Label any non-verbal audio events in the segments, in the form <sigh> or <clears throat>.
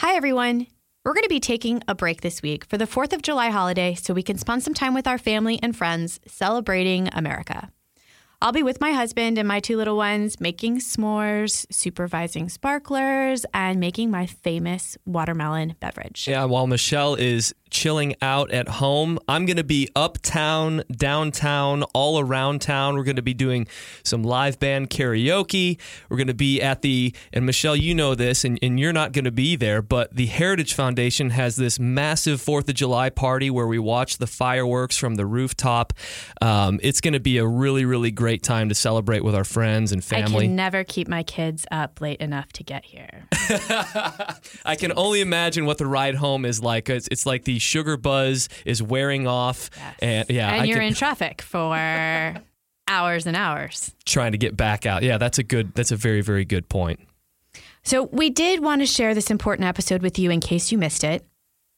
Hi, everyone. We're going to be taking a break this week for the 4th of July holiday so we can spend some time with our family and friends celebrating America. I'll be with my husband and my two little ones making s'mores, supervising sparklers, and making my famous watermelon beverage. Yeah, while Michelle is chilling out at home. I'm going to be uptown, downtown, all around town. We're going to be doing some live band karaoke. We're going to be at the, and Michelle, you know this, and, and you're not going to be there, but the Heritage Foundation has this massive 4th of July party where we watch the fireworks from the rooftop. Um, it's going to be a really, really great time to celebrate with our friends and family. I can never keep my kids up late enough to get here. <laughs> I can only imagine what the ride home is like. It's, it's like the sugar buzz is wearing off, Yes. and yeah, and I you're can- in traffic for <laughs> hours and hours. trying to get back out. Yeah, that's a good. That's a very very good point. So, we did want to share this important episode with you in case you missed it.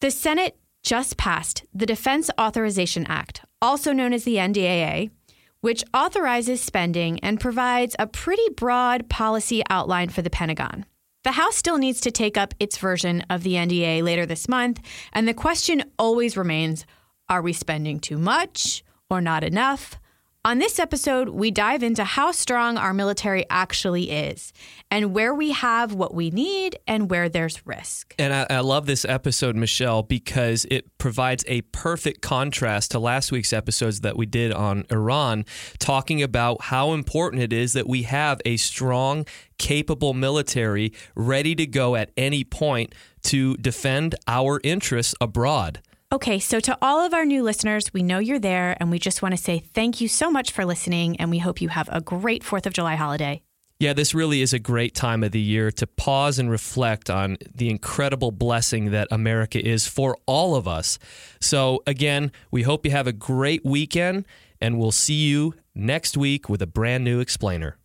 The Senate just passed the Defense Authorization Act, also known as the NDAA, which authorizes spending and provides a pretty broad policy outline for the Pentagon. The House still needs to take up its version of the NDAA later this month, and the question always remains are we spending too much or not enough? On this episode, we dive into how strong our military actually is and where we have what we need and where there's risk. And I, I love this episode, Michelle, because it provides a perfect contrast to last week's episodes that we did on Iran, talking about how important it is that we have a strong, capable military ready to go at any point to defend our interests abroad. Okay, so to all of our new listeners, we know you're there and we just want to say thank you so much for listening and we hope you have a great 4th of July holiday. Yeah, this really is a great time of the year to pause and reflect on the incredible blessing that America is for all of us. So, again, we hope you have a great weekend, and we'll see you next week with a brand new explainer.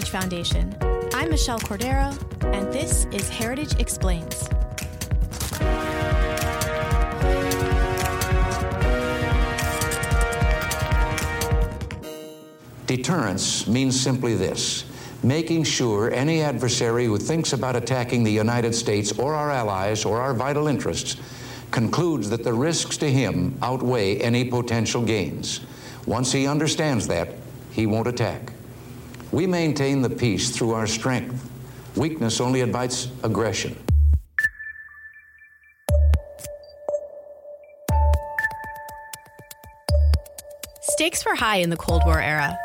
Heritage Foundation, I'm Michelle Cordero and this is Heritage Explains. Deterrence means simply this making sure any adversary who thinks about attacking the United States or our allies or our vital interests concludes that the risks to him outweigh any potential gains. Once he understands that, he won't attack. We maintain the peace through our strength. Weakness only invites aggression. Stakes were high in the Cold War era,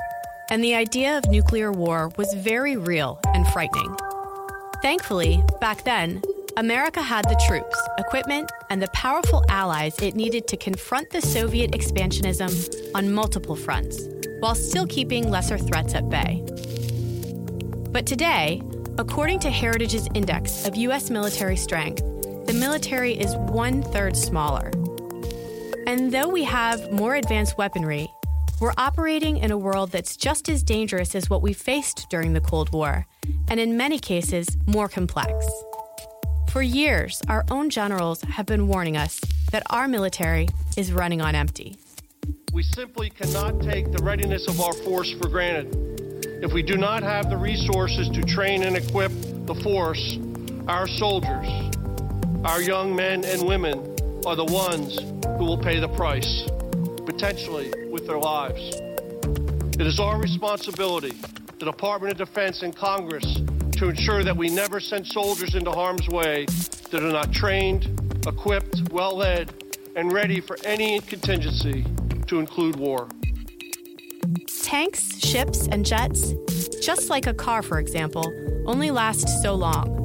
and the idea of nuclear war was very real and frightening. Thankfully, back then, America had the troops, equipment, and the powerful allies it needed to confront the Soviet expansionism on multiple fronts, while still keeping lesser threats at bay. But today, according to Heritage's index of U.S. military strength, the military is one third smaller. And though we have more advanced weaponry, we're operating in a world that's just as dangerous as what we faced during the Cold War, and in many cases, more complex. For years, our own generals have been warning us that our military is running on empty. We simply cannot take the readiness of our force for granted. If we do not have the resources to train and equip the force, our soldiers, our young men and women are the ones who will pay the price, potentially with their lives. It is our responsibility, the Department of Defense and Congress, to ensure that we never send soldiers into harm's way that are not trained, equipped, well led, and ready for any contingency, to include war. Tanks, ships, and jets, just like a car, for example, only last so long.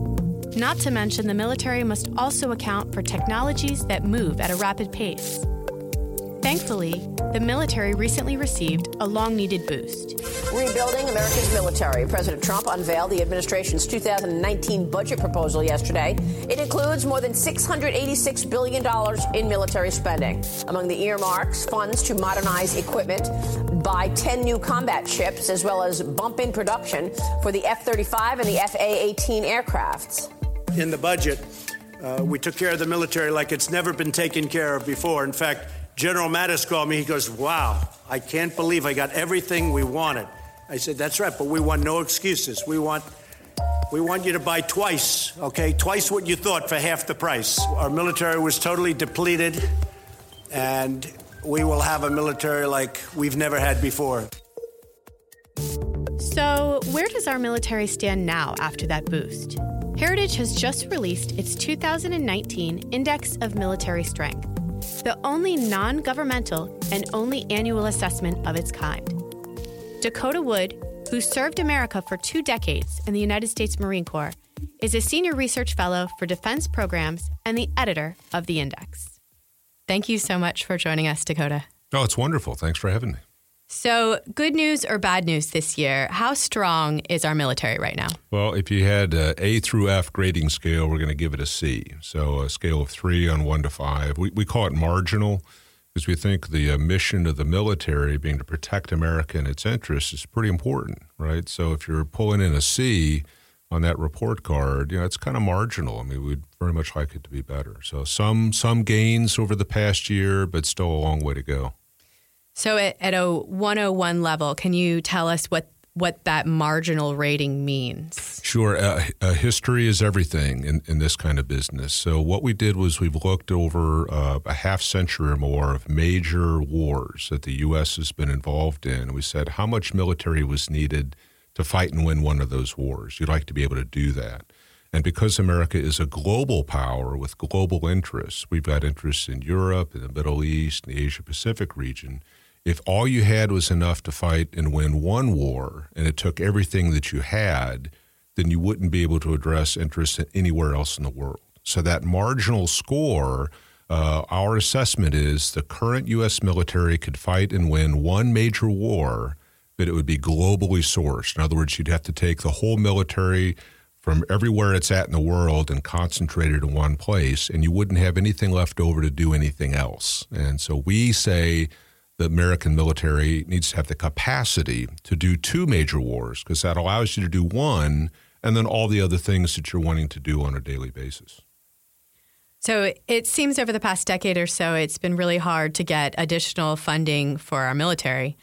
Not to mention, the military must also account for technologies that move at a rapid pace. Thankfully, the military recently received a long needed boost. Rebuilding America's military. President Trump unveiled the administration's 2019 budget proposal yesterday. It includes more than $686 billion in military spending. Among the earmarks, funds to modernize equipment, buy 10 new combat ships, as well as bump in production for the F 35 and the FA 18 aircrafts. In the budget, Uh, we took care of the military like it's never been taken care of before. In fact, General Mattis called me. He goes, Wow, I can't believe I got everything we wanted. I said, That's right, but we want no excuses. We want we want you to buy twice, okay? Twice what you thought for half the price. Our military was totally depleted, and we will have a military like we've never had before. So, where does our military stand now after that boost? Heritage has just released its 2019 Index of Military Strength, the only non governmental and only annual assessment of its kind. Dakota Wood, who served America for two decades in the United States Marine Corps, is a senior research fellow for defense programs and the editor of the index. Thank you so much for joining us, Dakota. Oh, it's wonderful. Thanks for having me. So, good news or bad news this year? How strong is our military right now? Well, if you had a A through F grading scale, we're going to give it a C. So, a scale of three on one to five. We, we call it marginal because we think the uh, mission of the military being to protect America and its interests is pretty important, right? So if you're pulling in a C on that report card, you know, it's kind of marginal. I mean, we'd very much like it to be better. So some some gains over the past year, but still a long way to go. So at, at a 101 level, can you tell us what what that marginal rating means. Sure. Uh, uh, history is everything in, in this kind of business. So, what we did was we've looked over uh, a half century or more of major wars that the U.S. has been involved in. We said how much military was needed to fight and win one of those wars. You'd like to be able to do that. And because America is a global power with global interests, we've got interests in Europe, in the Middle East, in the Asia Pacific region if all you had was enough to fight and win one war and it took everything that you had, then you wouldn't be able to address interest anywhere else in the world. So that marginal score, uh, our assessment is the current U.S. military could fight and win one major war, but it would be globally sourced. In other words, you'd have to take the whole military from everywhere it's at in the world and concentrate it in one place, and you wouldn't have anything left over to do anything else. And so we say the American military needs to have the capacity to do two major wars because that allows you to do one and then all the other things that you're wanting to do on a daily basis. So it seems over the past decade or so, it's been really hard to get additional funding for our military.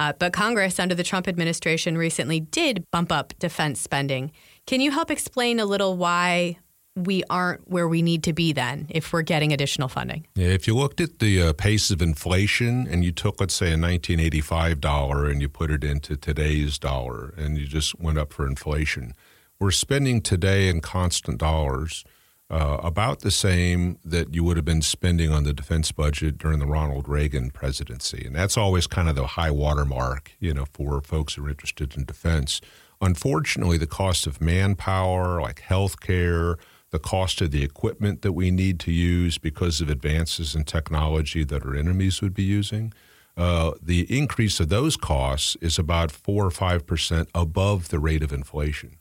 Uh, but Congress, under the Trump administration, recently did bump up defense spending. Can you help explain a little why we aren't where we need to be then if we're getting additional funding. Yeah, if you looked at the uh, pace of inflation and you took, let's say, a 1985 dollar and you put it into today's dollar and you just went up for inflation, we're spending today in constant dollars uh, about the same that you would have been spending on the defense budget during the Ronald Reagan presidency. And that's always kind of the high watermark, you know, for folks who are interested in defense. Unfortunately, the cost of manpower, like health care, the cost of the equipment that we need to use because of advances in technology that our enemies would be using. Uh, the increase of those costs is about four or five percent above the rate of inflation.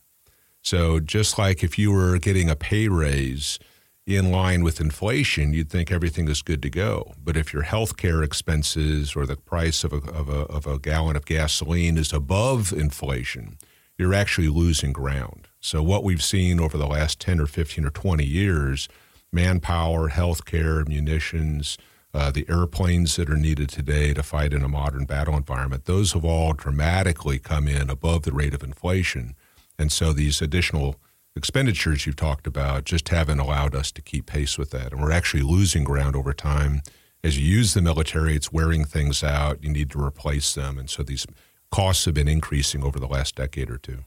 So, just like if you were getting a pay raise in line with inflation, you'd think everything is good to go. But if your health care expenses or the price of a, of, a, of a gallon of gasoline is above inflation, you're actually losing ground. So, what we've seen over the last 10 or 15 or 20 years manpower, healthcare, munitions, uh, the airplanes that are needed today to fight in a modern battle environment, those have all dramatically come in above the rate of inflation. And so, these additional expenditures you've talked about just haven't allowed us to keep pace with that. And we're actually losing ground over time. As you use the military, it's wearing things out. You need to replace them. And so, these costs have been increasing over the last decade or two.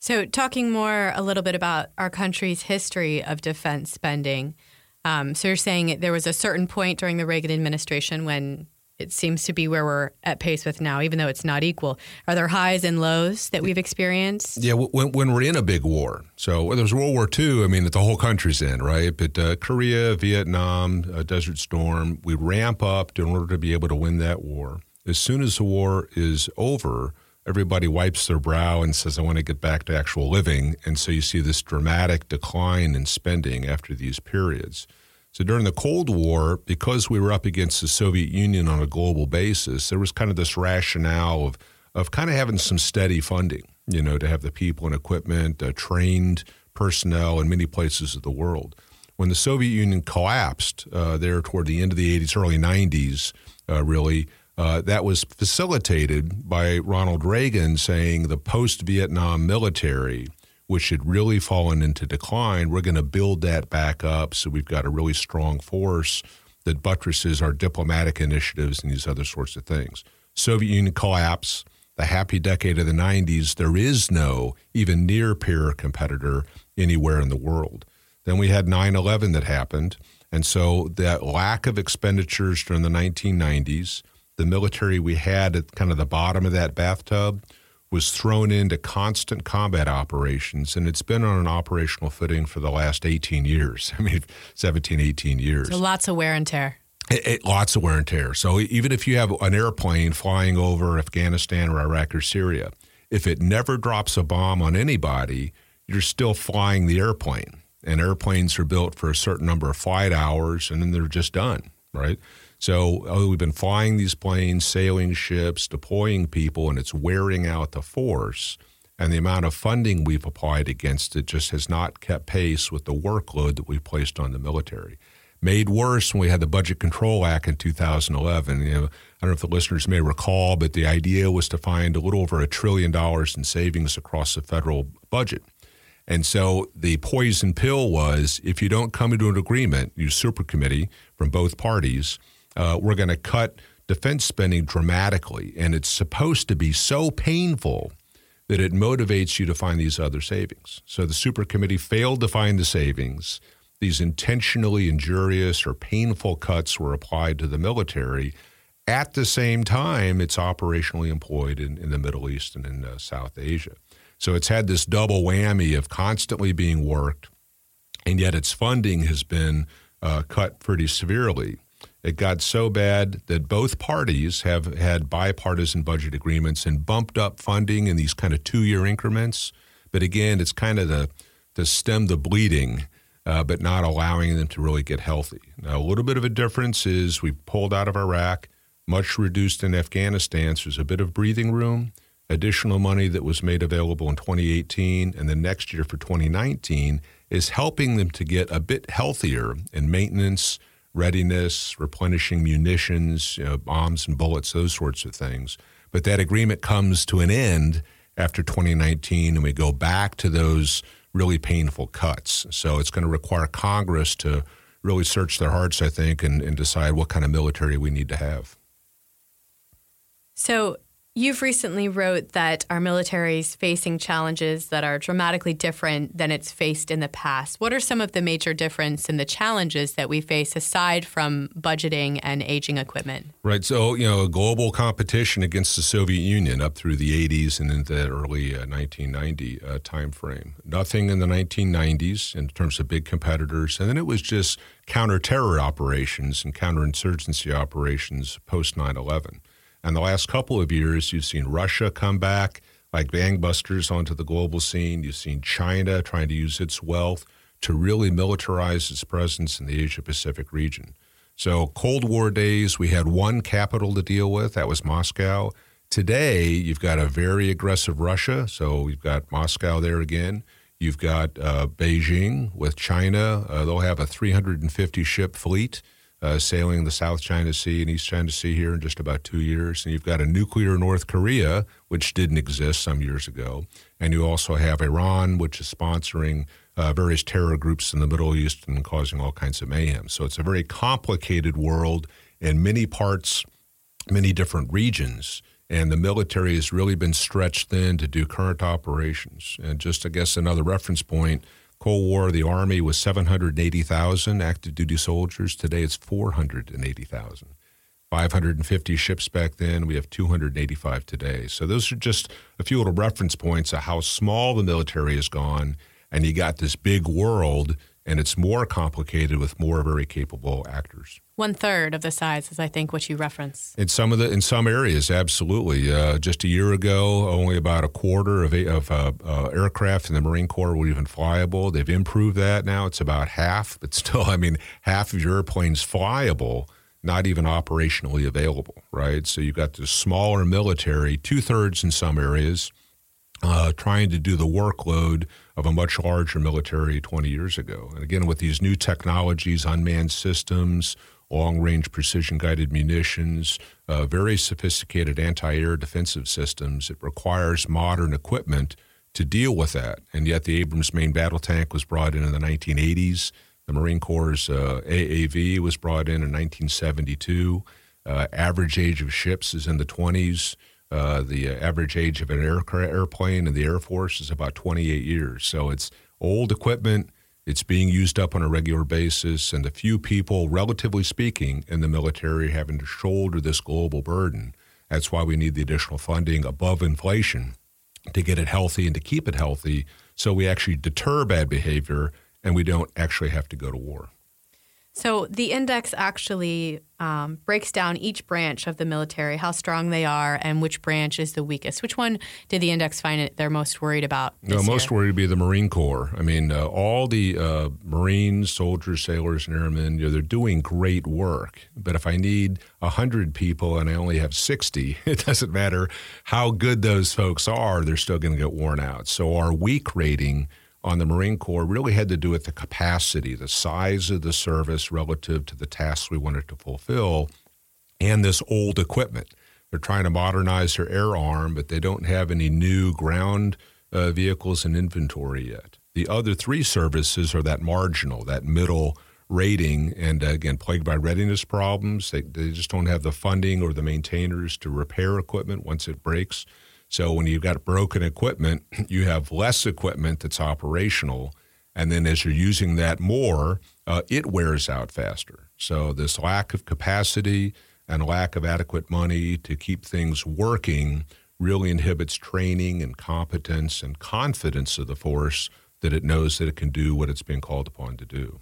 So, talking more a little bit about our country's history of defense spending. Um, so, you're saying there was a certain point during the Reagan administration when it seems to be where we're at pace with now, even though it's not equal. Are there highs and lows that we've experienced? Yeah, when, when we're in a big war. So, when there's World War II, I mean, the whole country's in, right? But uh, Korea, Vietnam, uh, Desert Storm, we ramp up in order to be able to win that war. As soon as the war is over, everybody wipes their brow and says, I want to get back to actual living. And so you see this dramatic decline in spending after these periods. So during the Cold War, because we were up against the Soviet Union on a global basis, there was kind of this rationale of, of kind of having some steady funding, you know, to have the people and equipment, uh, trained personnel in many places of the world. when the Soviet Union collapsed uh, there toward the end of the 80s, early 90s, uh, really, uh, that was facilitated by Ronald Reagan saying the post Vietnam military, which had really fallen into decline, we're going to build that back up. So we've got a really strong force that buttresses our diplomatic initiatives and these other sorts of things. Soviet Union collapse, the happy decade of the 90s, there is no even near peer competitor anywhere in the world. Then we had 9 11 that happened. And so that lack of expenditures during the 1990s, the military we had at kind of the bottom of that bathtub was thrown into constant combat operations, and it's been on an operational footing for the last 18 years. <laughs> I mean, 17, 18 years. So lots of wear and tear. It, it, lots of wear and tear. So even if you have an airplane flying over Afghanistan or Iraq or Syria, if it never drops a bomb on anybody, you're still flying the airplane. And airplanes are built for a certain number of flight hours, and then they're just done, right? So oh, we've been flying these planes, sailing ships, deploying people, and it's wearing out the force. And the amount of funding we've applied against it just has not kept pace with the workload that we've placed on the military. Made worse when we had the Budget Control Act in 2011. You know, I don't know if the listeners may recall, but the idea was to find a little over a trillion dollars in savings across the federal budget. And so the poison pill was if you don't come into an agreement, you super committee from both parties, uh, we're going to cut defense spending dramatically. And it's supposed to be so painful that it motivates you to find these other savings. So the super committee failed to find the savings. These intentionally injurious or painful cuts were applied to the military. At the same time, it's operationally employed in, in the Middle East and in uh, South Asia. So it's had this double whammy of constantly being worked, and yet its funding has been uh, cut pretty severely. It got so bad that both parties have had bipartisan budget agreements and bumped up funding in these kind of two year increments. But again, it's kind of the to stem the bleeding, uh, but not allowing them to really get healthy. Now, a little bit of a difference is we pulled out of Iraq, much reduced in Afghanistan, so there's a bit of breathing room. Additional money that was made available in 2018 and the next year for 2019 is helping them to get a bit healthier in maintenance readiness, replenishing munitions, you know, bombs and bullets, those sorts of things. But that agreement comes to an end after 2019, and we go back to those really painful cuts. So it's going to require Congress to really search their hearts, I think, and, and decide what kind of military we need to have. So You've recently wrote that our military is facing challenges that are dramatically different than it's faced in the past. What are some of the major difference in the challenges that we face aside from budgeting and aging equipment? Right. So, you know, a global competition against the Soviet Union up through the 80s and into the early uh, 1990 uh, timeframe. Nothing in the 1990s in terms of big competitors. And then it was just counter-terror operations and counterinsurgency operations post 9 11. And the last couple of years, you've seen Russia come back like gangbusters onto the global scene. You've seen China trying to use its wealth to really militarize its presence in the Asia Pacific region. So, Cold War days, we had one capital to deal with, that was Moscow. Today, you've got a very aggressive Russia, so you've got Moscow there again. You've got uh, Beijing with China. Uh, they'll have a 350 ship fleet uh, sailing the South China Sea and East China Sea here in just about two years. And you've got a nuclear North Korea, which didn't exist some years ago. And you also have Iran, which is sponsoring uh, various terror groups in the Middle East and causing all kinds of mayhem. So it's a very complicated world in many parts, many different regions. And the military has really been stretched thin to do current operations. And just, I guess, another reference point Cold War, the Army was 780,000 active duty soldiers. Today it's 480,000. 550 ships back then. We have 285 today. So those are just a few little reference points of how small the military has gone. And you got this big world and it's more complicated with more very capable actors. One third of the size is, I think, what you reference. In some of the in some areas, absolutely. Uh, just a year ago, only about a quarter of, of uh, uh, aircraft in the Marine Corps were even flyable. They've improved that now; it's about half, but still, I mean, half of your airplanes flyable, not even operationally available. Right. So you've got the smaller military, two thirds in some areas uh, trying to do the workload of a much larger military 20 years ago. And again, with these new technologies, unmanned systems, long range precision guided munitions, uh, very sophisticated anti air defensive systems, it requires modern equipment to deal with that. And yet, the Abrams main battle tank was brought in in the 1980s. The Marine Corps' uh, AAV was brought in in 1972. Uh, average age of ships is in the 20s. Uh, the average age of an air, airplane in the Air Force is about 28 years. So it's old equipment. It's being used up on a regular basis, and the few people, relatively speaking, in the military having to shoulder this global burden. That's why we need the additional funding above inflation to get it healthy and to keep it healthy so we actually deter bad behavior and we don't actually have to go to war. So the index actually um, breaks down each branch of the military, how strong they are, and which branch is the weakest. Which one did the index find it they're most worried about? No, most worried to be the Marine Corps. I mean, uh, all the uh, Marines, soldiers, sailors, and airmen, you know, they're doing great work. But if I need hundred people and I only have sixty, <laughs> it doesn't matter how good those folks are; they're still going to get worn out. So our weak rating on the Marine Corps really had to do with the capacity, the size of the service relative to the tasks we wanted to fulfill, and this old equipment. They're trying to modernize their air arm, but they don't have any new ground uh, vehicles in inventory yet. The other three services are that marginal, that middle rating, and uh, again, plagued by readiness problems. They, they just don't have the funding or the maintainers to repair equipment once it breaks. So when you've got broken equipment, <clears throat> you have less equipment that's operational. And then as you're using that more, uh, it wears out faster. So this lack of capacity and lack of adequate money to keep things working really inhibits training and competence and confidence of the force that it knows that it can do what it's being called upon to do.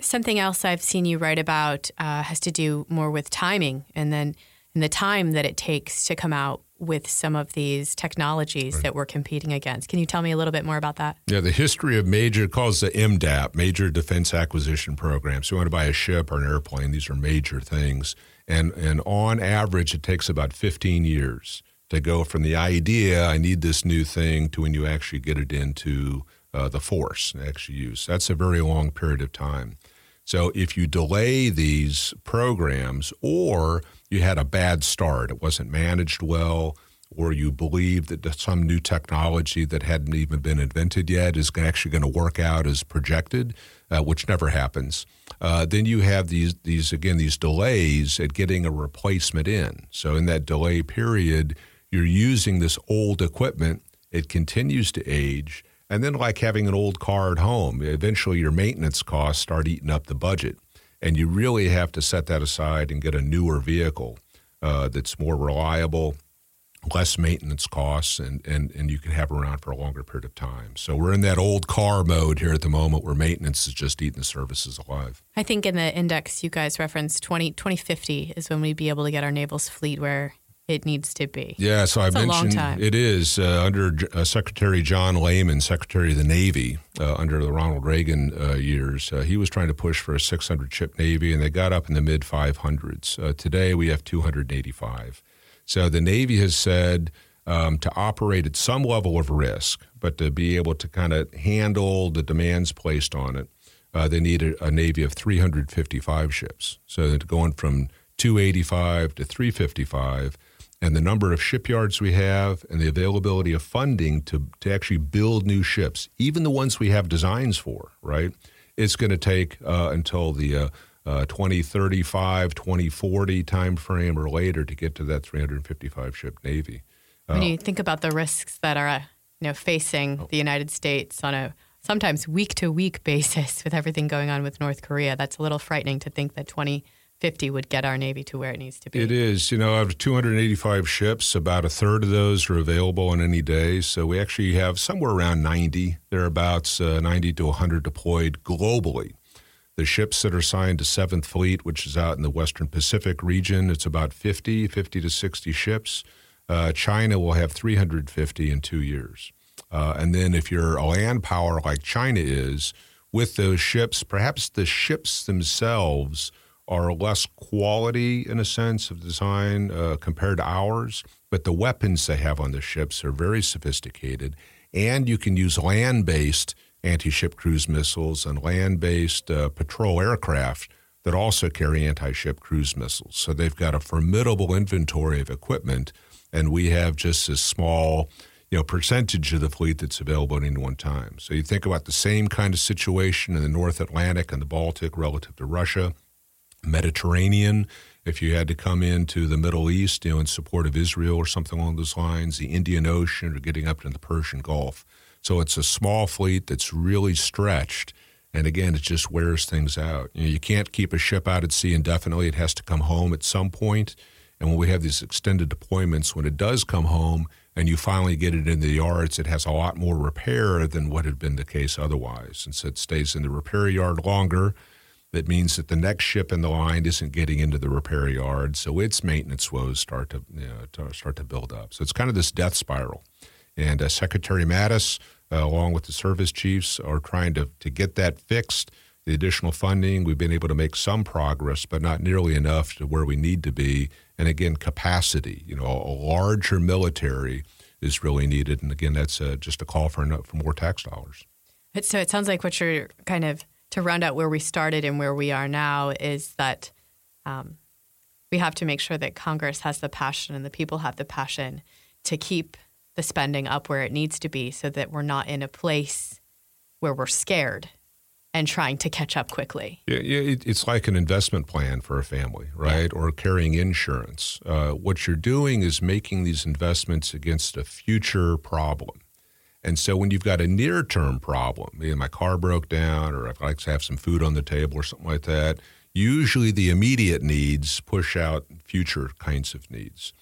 Something else I've seen you write about uh, has to do more with timing and then and the time that it takes to come out with some of these technologies right. that we're competing against. Can you tell me a little bit more about that? Yeah, the history of major calls the MDAP, Major Defense Acquisition Program. So you want to buy a ship or an airplane, these are major things. And and on average it takes about 15 years to go from the idea I need this new thing to when you actually get it into uh, the force and actually use. That's a very long period of time. So if you delay these programs or you had a bad start, it wasn't managed well, or you believe that some new technology that hadn't even been invented yet is actually going to work out as projected, uh, which never happens. Uh, then you have these these again these delays at getting a replacement in. So in that delay period, you're using this old equipment. It continues to age and then, like having an old car at home, eventually your maintenance costs start eating up the budget. And you really have to set that aside and get a newer vehicle uh, that's more reliable, less maintenance costs, and, and, and you can have around for a longer period of time. So we're in that old car mode here at the moment where maintenance is just eating the services alive. I think in the index you guys referenced 20, 2050 is when we'd be able to get our naval's fleet where it needs to be. Yeah, so I mentioned it is uh, under uh, Secretary John Lehman, Secretary of the Navy, uh, under the Ronald Reagan uh, years. Uh, he was trying to push for a 600 ship Navy, and they got up in the mid 500s. Uh, today, we have 285. So the Navy has said um, to operate at some level of risk, but to be able to kind of handle the demands placed on it, they need a, a Navy of 355 ships. So going from 285 to 355 and the number of shipyards we have and the availability of funding to, to actually build new ships, even the ones we have designs for, right? It's going to take uh, until the uh, uh, 2035, 2040 timeframe or later to get to that 355 ship Navy. When you uh, think about the risks that are you know, facing oh. the United States on a sometimes week to week basis with everything going on with North Korea, that's a little frightening to think that 20- 50 would get our Navy to where it needs to be. It is. You know, out of 285 ships, about a third of those are available on any day. So we actually have somewhere around 90, thereabouts, uh, 90 to 100 deployed globally. The ships that are signed to Seventh Fleet, which is out in the Western Pacific region, it's about 50, 50 to 60 ships. Uh, China will have 350 in two years. Uh, and then if you're a land power like China is, with those ships, perhaps the ships themselves – are less quality in a sense of design uh, compared to ours, but the weapons they have on the ships are very sophisticated. And you can use land based anti ship cruise missiles and land based uh, patrol aircraft that also carry anti ship cruise missiles. So they've got a formidable inventory of equipment, and we have just a small you know, percentage of the fleet that's available at any one time. So you think about the same kind of situation in the North Atlantic and the Baltic relative to Russia. Mediterranean, if you had to come into the Middle East, you know, in support of Israel or something along those lines, the Indian Ocean or getting up to the Persian Gulf. So it's a small fleet that's really stretched. And again, it just wears things out. You, know, you can't keep a ship out at sea indefinitely. It has to come home at some point. And when we have these extended deployments, when it does come home and you finally get it in the yards, it has a lot more repair than what had been the case otherwise. And so it stays in the repair yard longer that means that the next ship in the line isn't getting into the repair yard, so its maintenance woes start to, you know, start to build up. So it's kind of this death spiral. And uh, Secretary Mattis, uh, along with the service chiefs, are trying to, to get that fixed. The additional funding, we've been able to make some progress, but not nearly enough to where we need to be. And again, capacity. You know, a larger military is really needed. And again, that's uh, just a call for, for more tax dollars. So it sounds like what you're kind of to round out where we started and where we are now is that um, we have to make sure that Congress has the passion and the people have the passion to keep the spending up where it needs to be so that we're not in a place where we're scared and trying to catch up quickly. Yeah, it's like an investment plan for a family, right? Yeah. Or carrying insurance. Uh, what you're doing is making these investments against a future problem. And so when you've got a near term problem, maybe my car broke down or I'd like to have some food on the table or something like that, usually the immediate needs push out future kinds of needs.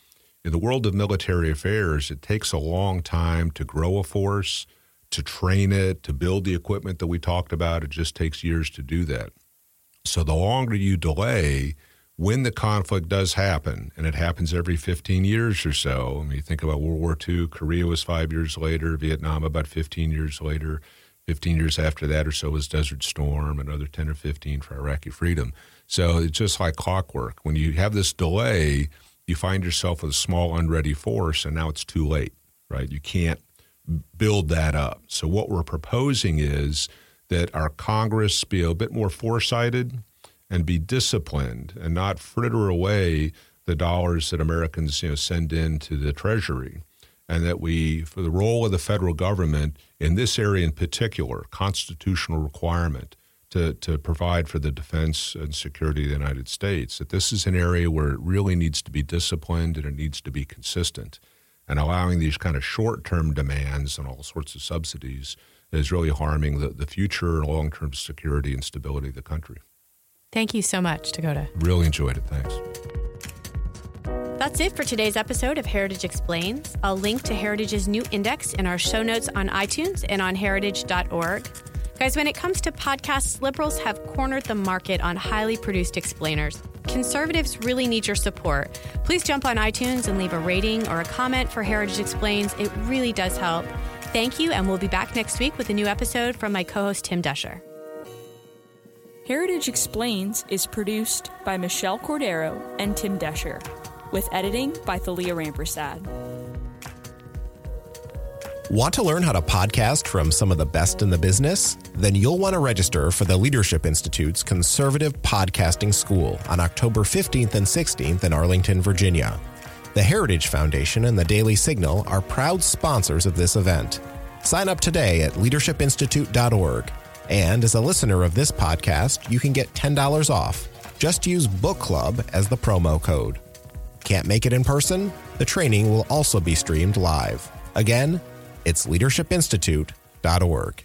In the world of military affairs, it takes a long time to grow a force, to train it, to build the equipment that we talked about. It just takes years to do that. So the longer you delay, when the conflict does happen, and it happens every 15 years or so, I mean, you think about World War II, Korea was five years later, Vietnam about 15 years later, 15 years after that or so was Desert Storm, another 10 or 15 for Iraqi freedom. So it's just like clockwork. When you have this delay, you find yourself with a small, unready force, and now it's too late, right? You can't build that up. So what we're proposing is that our Congress be a bit more foresighted and be disciplined and not fritter away the dollars that Americans you know send into the Treasury, and that we, for the role of the federal government in this area in particular, constitutional requirement to, to provide for the defense and security of the United States, that this is an area where it really needs to be disciplined and it needs to be consistent. And allowing these kind of short term demands and all sorts of subsidies is really harming the, the future and long term security and stability of the country. Thank you so much, Dakota. Really enjoyed it. Thanks. That's it for today's episode of Heritage Explains. I'll link to Heritage's new index in our show notes on iTunes and on heritage.org. Guys, when it comes to podcasts, liberals have cornered the market on highly produced explainers. Conservatives really need your support. Please jump on iTunes and leave a rating or a comment for Heritage Explains. It really does help. Thank you, and we'll be back next week with a new episode from my co host, Tim Doescher. Heritage Explains is produced by Michelle Cordero and Tim Doescher, with editing by Thalia Rampersad. Want to learn how to podcast from some of the best in the business? Then you'll want to register for the Leadership Institute's Conservative Podcasting School on October 15th and 16th in Arlington, Virginia. The Heritage Foundation and the Daily Signal are proud sponsors of this event. Sign up today at leadershipinstitute.org and as a listener of this podcast, you can get $10 off. Just use Book Club as the promo code. Can't make it in person? The training will also be streamed live. Again, it's leadershipinstitute.org.